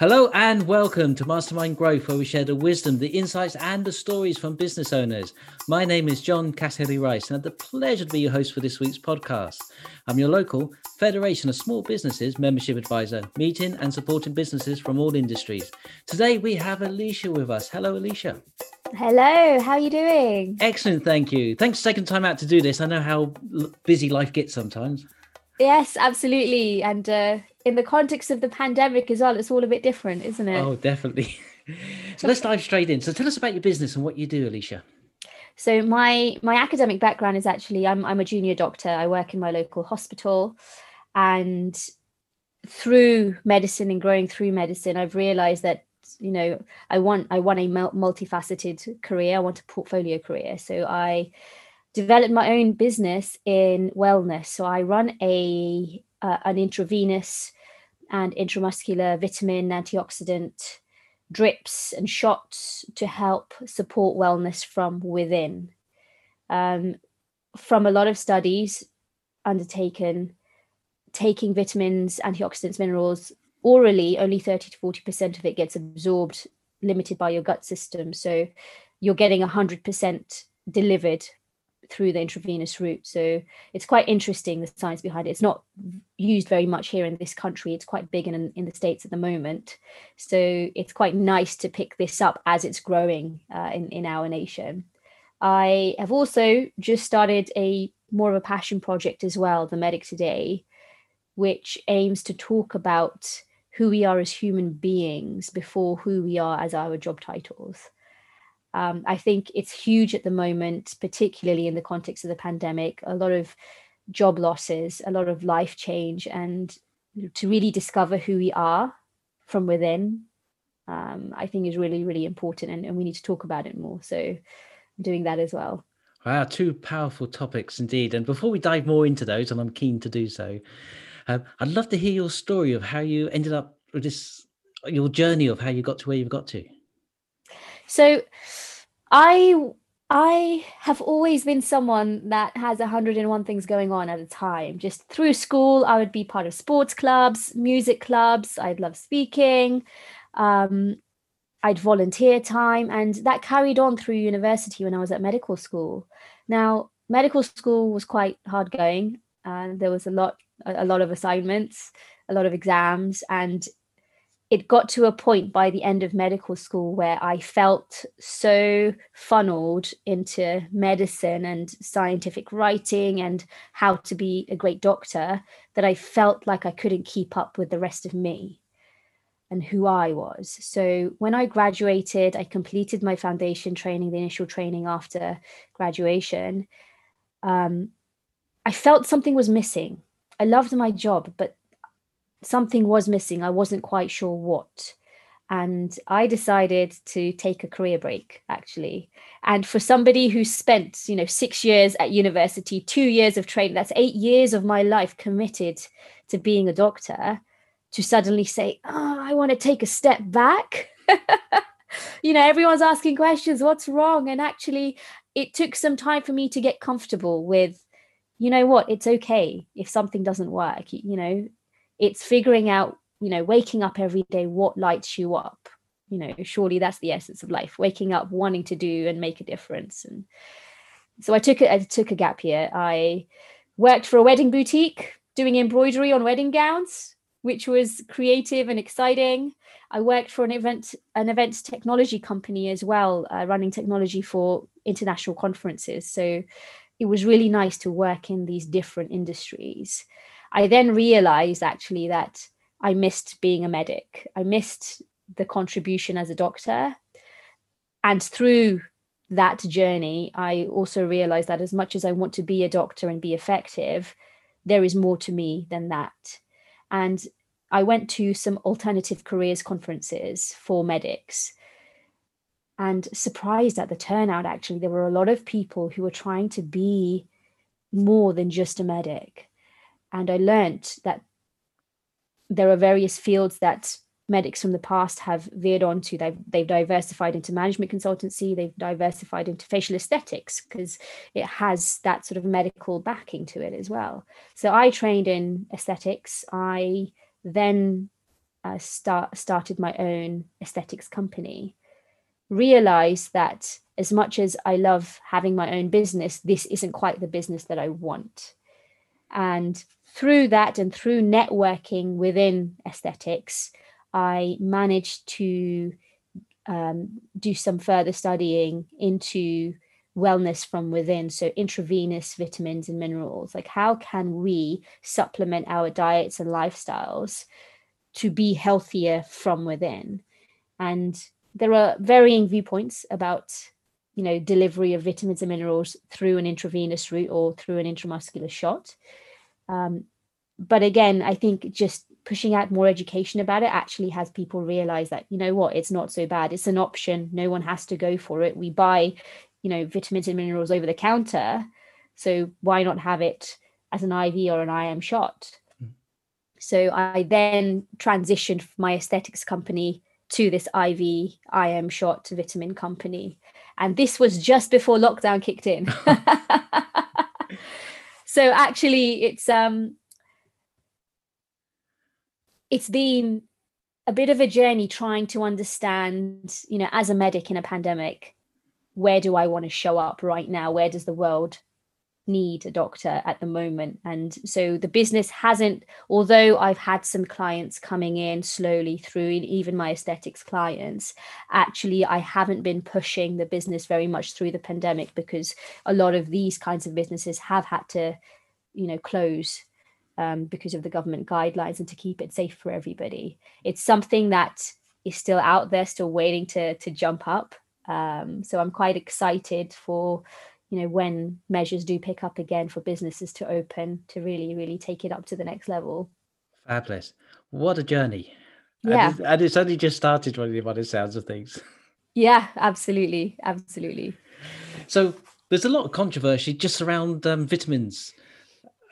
Hello and welcome to Mastermind Growth, where we share the wisdom, the insights, and the stories from business owners. My name is John Cassidy Rice, and I have the pleasure to be your host for this week's podcast. I'm your local Federation of Small Businesses membership advisor, meeting and supporting businesses from all industries. Today we have Alicia with us. Hello, Alicia. Hello, how are you doing? Excellent, thank you. Thanks for taking time out to do this. I know how busy life gets sometimes. Yes, absolutely. And uh, in the context of the pandemic as well, it's all a bit different, isn't it? Oh, definitely. so let's dive straight in. So tell us about your business and what you do, Alicia. So my my academic background is actually I'm I'm a junior doctor. I work in my local hospital, and through medicine and growing through medicine, I've realised that you know I want I want a multifaceted career. I want a portfolio career. So I developed my own business in wellness. So I run a uh, an intravenous and intramuscular vitamin antioxidant drips and shots to help support wellness from within. Um, from a lot of studies undertaken, taking vitamins, antioxidants, minerals orally, only 30 to 40% of it gets absorbed, limited by your gut system. So you're getting 100% delivered through the intravenous route. So it's quite interesting the science behind it. It's not used very much here in this country. It's quite big in in the states at the moment. So it's quite nice to pick this up as it's growing uh, in in our nation. I have also just started a more of a passion project as well, the Medic Today, which aims to talk about who we are as human beings before who we are as our job titles. Um, I think it's huge at the moment, particularly in the context of the pandemic. A lot of job losses, a lot of life change, and to really discover who we are from within, um, I think is really, really important. And, and we need to talk about it more. So I'm doing that as well. Wow, two powerful topics indeed. And before we dive more into those, and I'm keen to do so, um, I'd love to hear your story of how you ended up with this, your journey of how you got to where you've got to. So I I have always been someone that has 101 things going on at a time. Just through school, I would be part of sports clubs, music clubs. I'd love speaking. Um, I'd volunteer time, and that carried on through university when I was at medical school. Now, medical school was quite hard going, and there was a lot, a lot of assignments, a lot of exams, and it got to a point by the end of medical school where I felt so funneled into medicine and scientific writing and how to be a great doctor that I felt like I couldn't keep up with the rest of me and who I was. So when I graduated, I completed my foundation training, the initial training after graduation. Um, I felt something was missing. I loved my job, but something was missing. I wasn't quite sure what. And I decided to take a career break, actually. And for somebody who spent, you know, six years at university, two years of training, that's eight years of my life committed to being a doctor, to suddenly say, oh, I want to take a step back. you know, everyone's asking questions, what's wrong? And actually, it took some time for me to get comfortable with, you know what, it's okay if something doesn't work. You know, it's figuring out you know waking up every day what lights you up. You know surely that's the essence of life waking up wanting to do and make a difference. And so i took a, I took a gap year. I worked for a wedding boutique doing embroidery on wedding gowns which was creative and exciting. I worked for an event an events technology company as well uh, running technology for international conferences. So it was really nice to work in these different industries I then realized actually that I missed being a medic. I missed the contribution as a doctor. And through that journey, I also realized that as much as I want to be a doctor and be effective, there is more to me than that. And I went to some alternative careers conferences for medics and surprised at the turnout actually there were a lot of people who were trying to be more than just a medic and I learned that there are various fields that medics from the past have veered onto. They've, they've diversified into management consultancy, they've diversified into facial aesthetics because it has that sort of medical backing to it as well. So I trained in aesthetics. I then uh, start started my own aesthetics company, realized that as much as I love having my own business, this isn't quite the business that I want. And through that and through networking within aesthetics, I managed to um, do some further studying into wellness from within. So intravenous vitamins and minerals. Like how can we supplement our diets and lifestyles to be healthier from within? And there are varying viewpoints about you know delivery of vitamins and minerals through an intravenous route or through an intramuscular shot. Um, but again i think just pushing out more education about it actually has people realize that you know what it's not so bad. It's an option. No one has to go for it. We buy you know vitamins and minerals over the counter. So why not have it as an iv or an im shot? Mm. so i then transitioned my aesthetics company to this iv im shot vitamin company and this was just before lockdown kicked in so actually it's um it's been a bit of a journey trying to understand, you know, as a medic in a pandemic, where do I want to show up right now? Where does the world need a doctor at the moment? And so the business hasn't, although I've had some clients coming in slowly through, even my aesthetics clients, actually, I haven't been pushing the business very much through the pandemic because a lot of these kinds of businesses have had to, you know, close um, because of the government guidelines and to keep it safe for everybody. It's something that is still out there, still waiting to to jump up. Um, so I'm quite excited for you know when measures do pick up again for businesses to open to really really take it up to the next level. Fabulous! What a journey! Yeah, and it's, and it's only just started really by the sounds of things. Yeah, absolutely, absolutely. So there's a lot of controversy just around um, vitamins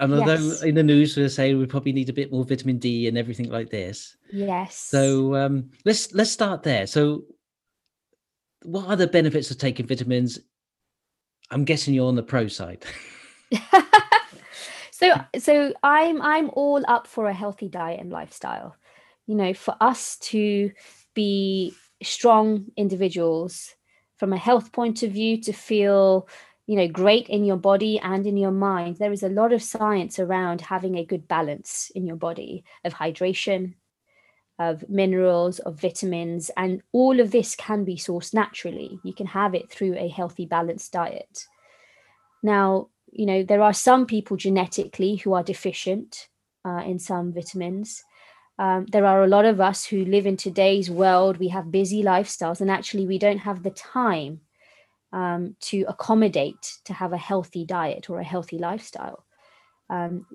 and although yes. in the news we say we probably need a bit more vitamin D and everything like this. Yes. So um, let's let's start there. So, what are the benefits of taking vitamins? I'm guessing you're on the pro side. so so I'm I'm all up for a healthy diet and lifestyle. You know, for us to be strong individuals from a health point of view, to feel you know great in your body and in your mind there is a lot of science around having a good balance in your body of hydration of minerals of vitamins and all of this can be sourced naturally. You can have it through a healthy balanced diet. Now you know there are some people genetically who are deficient uh, in some vitamins. Um, there are a lot of us who live in today's world. We have busy lifestyles and actually we don't have the time um, to accommodate to have a healthy diet or a healthy lifestyle. Um,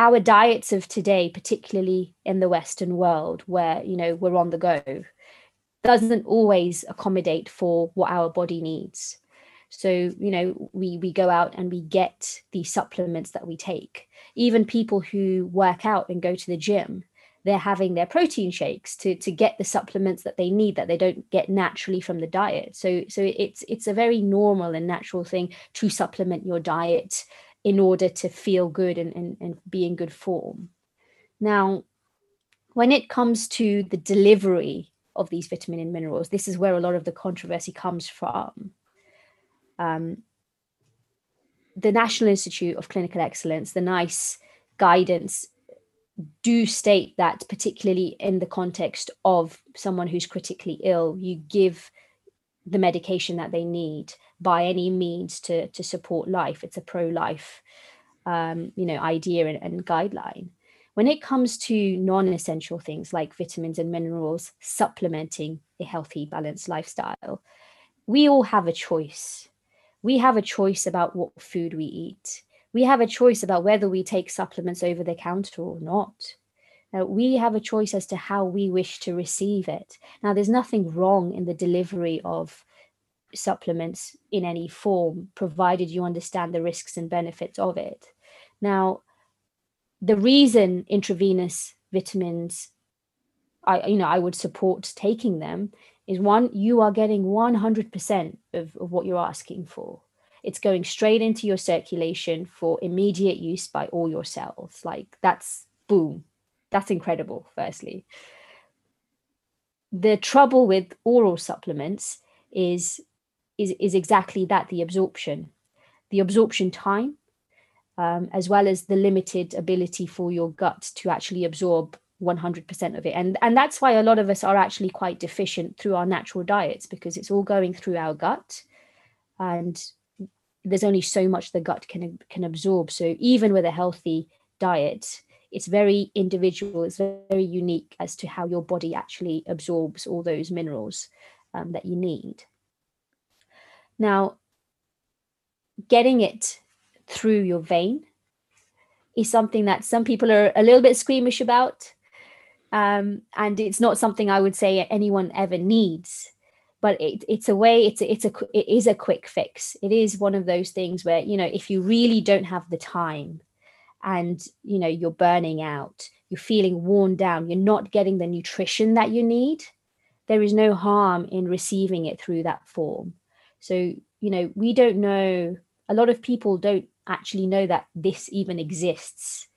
our diets of today, particularly in the Western world, where you know we're on the go, doesn't always accommodate for what our body needs. So you know we we go out and we get the supplements that we take. Even people who work out and go to the gym, they're having their protein shakes to to get the supplements that they need that they don't get naturally from the diet so so it's it's a very normal and natural thing to supplement your diet in order to feel good and, and, and be in good form. Now when it comes to the delivery of these vitamin and minerals this is where a lot of the controversy comes from. Um, the national institute of clinical excellence the nice guidance do state that, particularly in the context of someone who's critically ill, you give the medication that they need by any means to to support life. It's a pro-life, um, you know, idea and, and guideline. When it comes to non-essential things like vitamins and minerals, supplementing a healthy, balanced lifestyle, we all have a choice. We have a choice about what food we eat we have a choice about whether we take supplements over the counter or not. Now, we have a choice as to how we wish to receive it. Now, there's nothing wrong in the delivery of supplements in any form, provided you understand the risks and benefits of it. Now, the reason intravenous vitamins, I you know, I would support taking them is one, you are getting 100% of, of what you're asking for. It's going straight into your circulation for immediate use by all your cells. Like that's boom that's incredible firstly. The trouble with oral supplements is is is exactly that the absorption. The absorption time um, as well as the limited ability for your gut to actually absorb 100% of it. And and that's why a lot of us are actually quite deficient through our natural diets because it's all going through our gut and there's only so much the gut can can absorb. So even with a healthy diet it's very individual it's very unique as to how your body actually absorbs all those minerals um, that you need now getting it through your vein is something that some people are a little bit squeamish about um, and it's not something i would say anyone ever needs but it, it's a way it's a, it's a it is a quick fix. It is one of those things where you know if you really don't have the time and you know you're burning out you're feeling worn down you're not getting the nutrition that you need there is no harm in receiving it through that form so you know we don't know a lot of people don't actually know that this even exists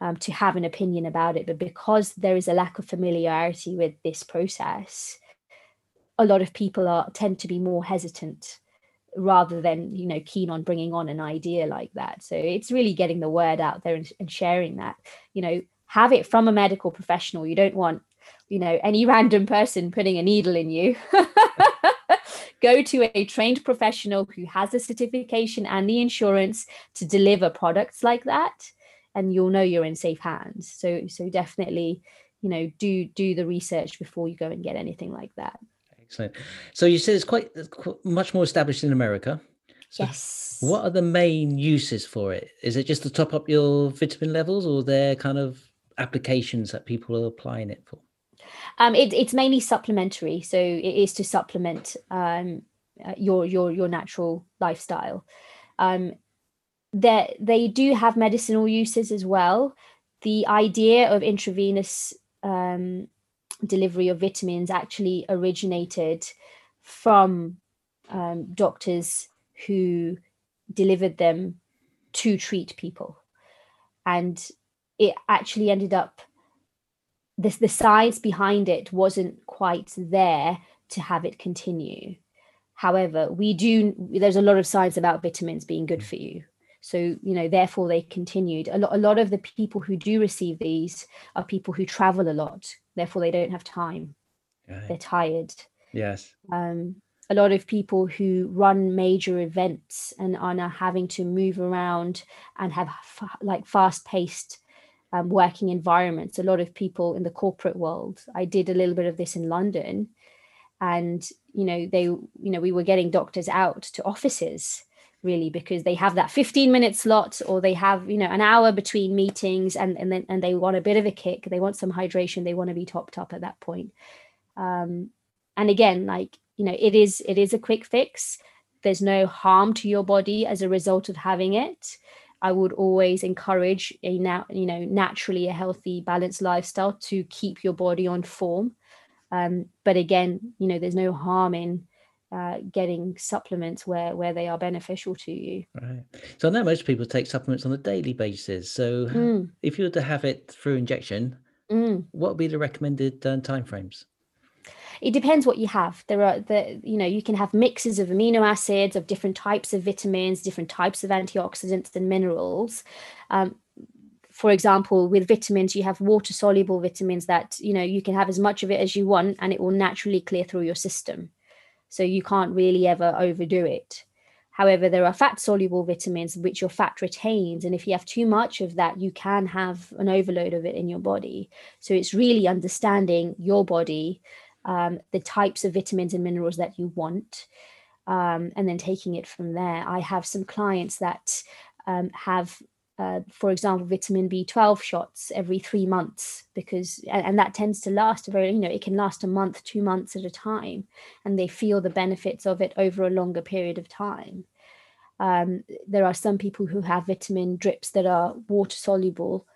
um, to have an opinion about it but because there is a lack of familiarity with this process a lot of people are tend to be more hesitant rather than you know keen on bringing on an idea like that. So it's really getting the word out there and, and, sharing that. You know have it from a medical professional. You don't want you know any random person putting a needle in you go to a trained professional who has the certification and the insurance to deliver products like that and you'll know you're in safe hands so so definitely you know do do the research before you go and get anything like that Excellent. So you said it's quite, quite much more established in America. So yes. What are the main uses for it? Is it just to top up your vitamin levels, or there kind of applications that people are applying it for? Um, it, it's mainly supplementary, so it is to supplement um, uh, your your your natural lifestyle. Um, that they do have medicinal uses as well. The idea of intravenous um, delivery of vitamins actually originated from um, doctors who delivered them to treat people. And it actually ended up, this, the science behind it wasn't quite there to have it continue. However, we do, there's a lot of science about vitamins being good for you. So, you know, therefore they continued. A lot, a lot of the people who do receive these are people who travel a lot therefore they don't have time right. they're tired yes um, a lot of people who run major events and are now having to move around and have f- like fast paced um, working environments a lot of people in the corporate world. I did a little bit of this in london and you know they you know we were getting doctors out to offices really because they have that 15 minute slot or they have you know an hour between meetings and and then and they want a bit of a kick. They want some hydration. They want to be topped up at that point. Um and again like you know it is it is a quick fix. There's no harm to your body as a result of having it i would always encourage a now you know naturally a healthy balanced lifestyle to keep your body on form um, but again you know there's no harm in uh, getting supplements where where they are beneficial to you. Right. So I know most people take supplements on a daily basis. So mm. if you were to have it through injection, mm. what would be the recommended uh, timeframes? It depends what you have. There are the you know you can have mixes of amino acids of different types of vitamins, different types of antioxidants and minerals. Um, for example, with vitamins, you have water soluble vitamins that you know you can have as much of it as you want, and it will naturally clear through your system so you can't really ever overdo it. However, there are fat soluble vitamins which your fat retains. And if you have too much of that, you can have an overload of it in your body. So it's really understanding your body, um, the types of vitamins and minerals that you want, um, and then taking it from there. I have some clients that um, have uh, for example, vitamin B12 shots every three months because, and, and, that tends to last a very, you know, it can last a month, two months at a time, and they feel the benefits of it over a longer period of time. Um, there are some people who have vitamin drips that are water soluble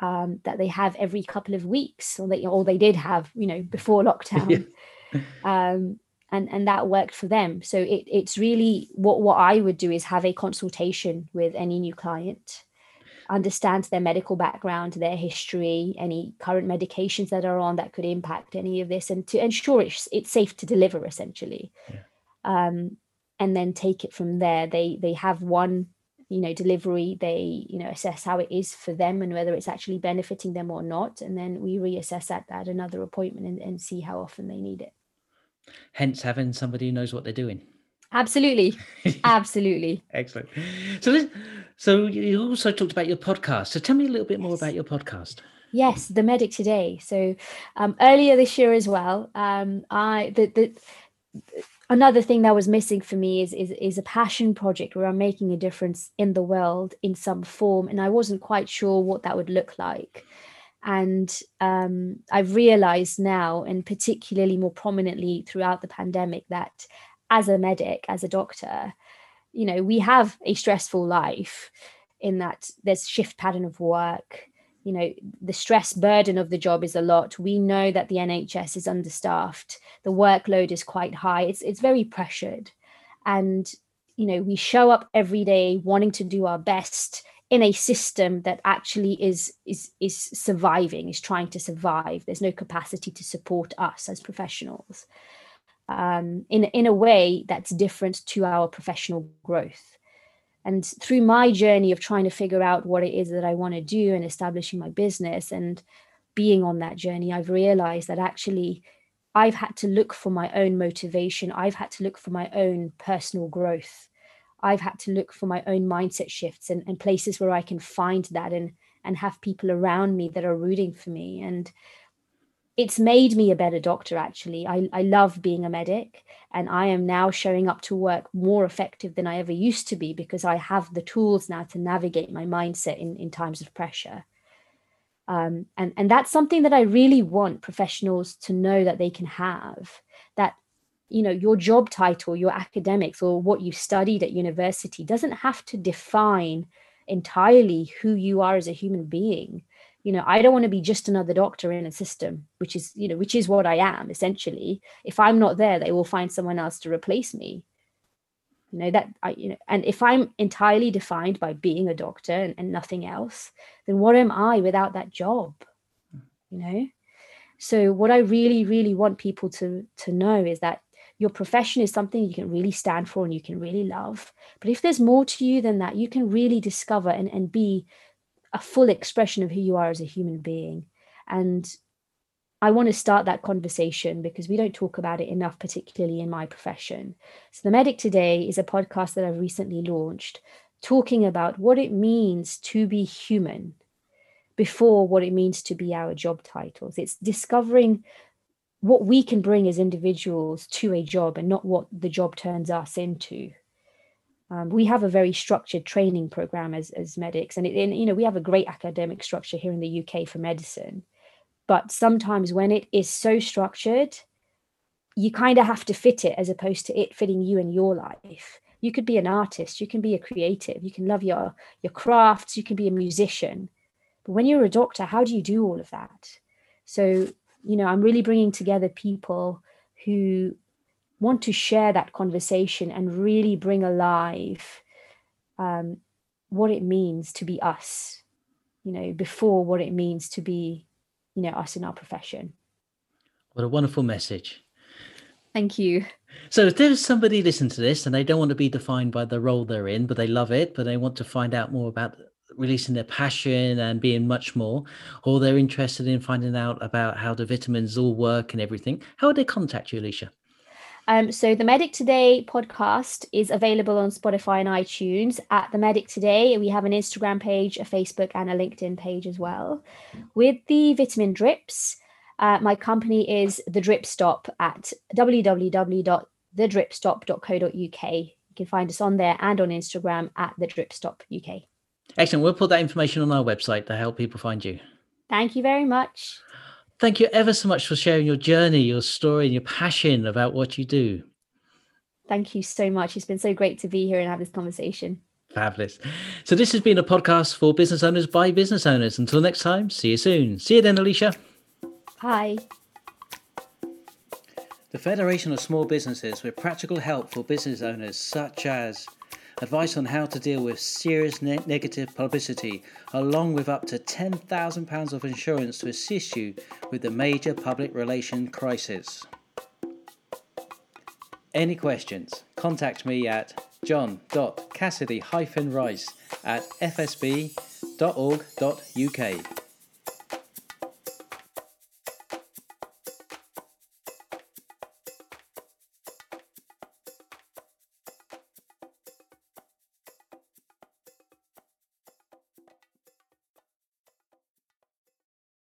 um, that they have every couple of weeks, or they, or they did have, you know, before lockdown. yeah. um, and and that worked for them so it, it's really what what i would do is have a consultation with any new client understand their medical background, their history, any current medications that are on that could impact any of this, and to ensure it's, it's safe to deliver essentially. Yeah. Um, and then take it from there. They they have one you know delivery they you know assess how it is for them and whether it's actually benefiting them or not and then we reassess at, at another appointment and, and see how often they need it. Hence having somebody who knows what they're doing. Absolutely. Absolutely. Excellent. So this, so you also talked about your podcast. So tell me a little bit more about your podcast. Yes the medic today. So um, earlier this year as well um, i the, the another thing that was missing for me is, is is a passion project where I'm making a difference in the world in some form, and I wasn't quite sure what that would look like. And um, I've realized now, and particularly more prominently throughout the pandemic, that as a medic, as a doctor, you know, we have a stressful life in that there's shift pattern of work you know the stress burden of the job is a lot. We know that the nhs is understaffed. The workload is quite high. It's it's very pressured. And you know we show up every day wanting to do our best in a system that actually is is is surviving is trying to survive. There's no capacity to support us as professionals. Um, in in a way that's different to our professional growth and through my journey of trying to figure out what it is that I want to do and establishing my business and being on that journey, I've realized that actually I've had to look for my own motivation. I've had to look for my own personal growth. I've had to look for my own mindset shifts and, and places where I can find that and and have people around me that are rooting for me. And it's made me a better doctor actually. I, I love being a medic and i am now showing up to work more effective than i ever used to be because i have the tools now to navigate my mindset in, in times of pressure. Um, and and that's something that i really want professionals to know that they can have that you know your job title your academics or what you studied at university doesn't have to define entirely who you are as a human being you know i don't want to be just another doctor in a system which is you know which is what i am essentially. If i'm not there they will find someone else to replace me. You know that i you know and if i'm entirely defined by being a doctor and, and nothing else then what am i without that job? You know? So what i really really want people to to know is that your profession is something you can really stand for and you can really love. But if there's more to you than that you can really discover and, and be a full expression of who you are as a human being. And I want to start that conversation because we don't talk about it enough, particularly in my profession. So, The Medic Today is a podcast that I've recently launched talking about what it means to be human before what it means to be our job titles. It's discovering what we can bring as individuals to a job and not what the job turns us into. Um, we have a very structured training program as, as medics, and, it, and you know we have a great academic structure here in the UK for medicine. But sometimes when it is so structured, you kind of have to fit it as opposed to it fitting you and your life. You could be an artist, you can be a creative, you can love your your crafts, you can be a musician. But when you're a doctor, how do you do all of that? So you know, I'm really bringing together people who want to share that conversation and really bring alive um, what it means to be us, you know, before what it means to be, you know, us in our profession. What a wonderful message. Thank you. So, if there's somebody listening to this and they don't want to be defined by the role they're in, but they love it, but they want to find out more about releasing their passion and being much more, or they're interested in finding out about how the vitamins all work and everything, how would they contact you, Alicia? Um, so the Medic Today podcast is available on Spotify and iTunes. At the Medic Today, we have an Instagram page, a Facebook, and a LinkedIn page as well. With the vitamin drips, uh, my company is the Drip Stop at www.thedripstop.co.uk. You can find us on there and on Instagram at the Drip Stop UK. Excellent. We'll put that information on our website to help people find you. Thank you very much. Thank you ever so much for sharing your journey, your story, and your passion about what you do. Thank you so much. It's been so great to be here and have this conversation. Fabulous. So, this has been a podcast for business owners by business owners. Until next time, see you soon. See you then, Alicia. Hi. The Federation of Small Businesses with practical help for business owners such as advice on how to deal with serious ne- negative publicity, along with up to £10,000 of insurance to assist you with the major public relation crisis. Any questions? Contact me at john.cassidy-rice at fsb.org.uk.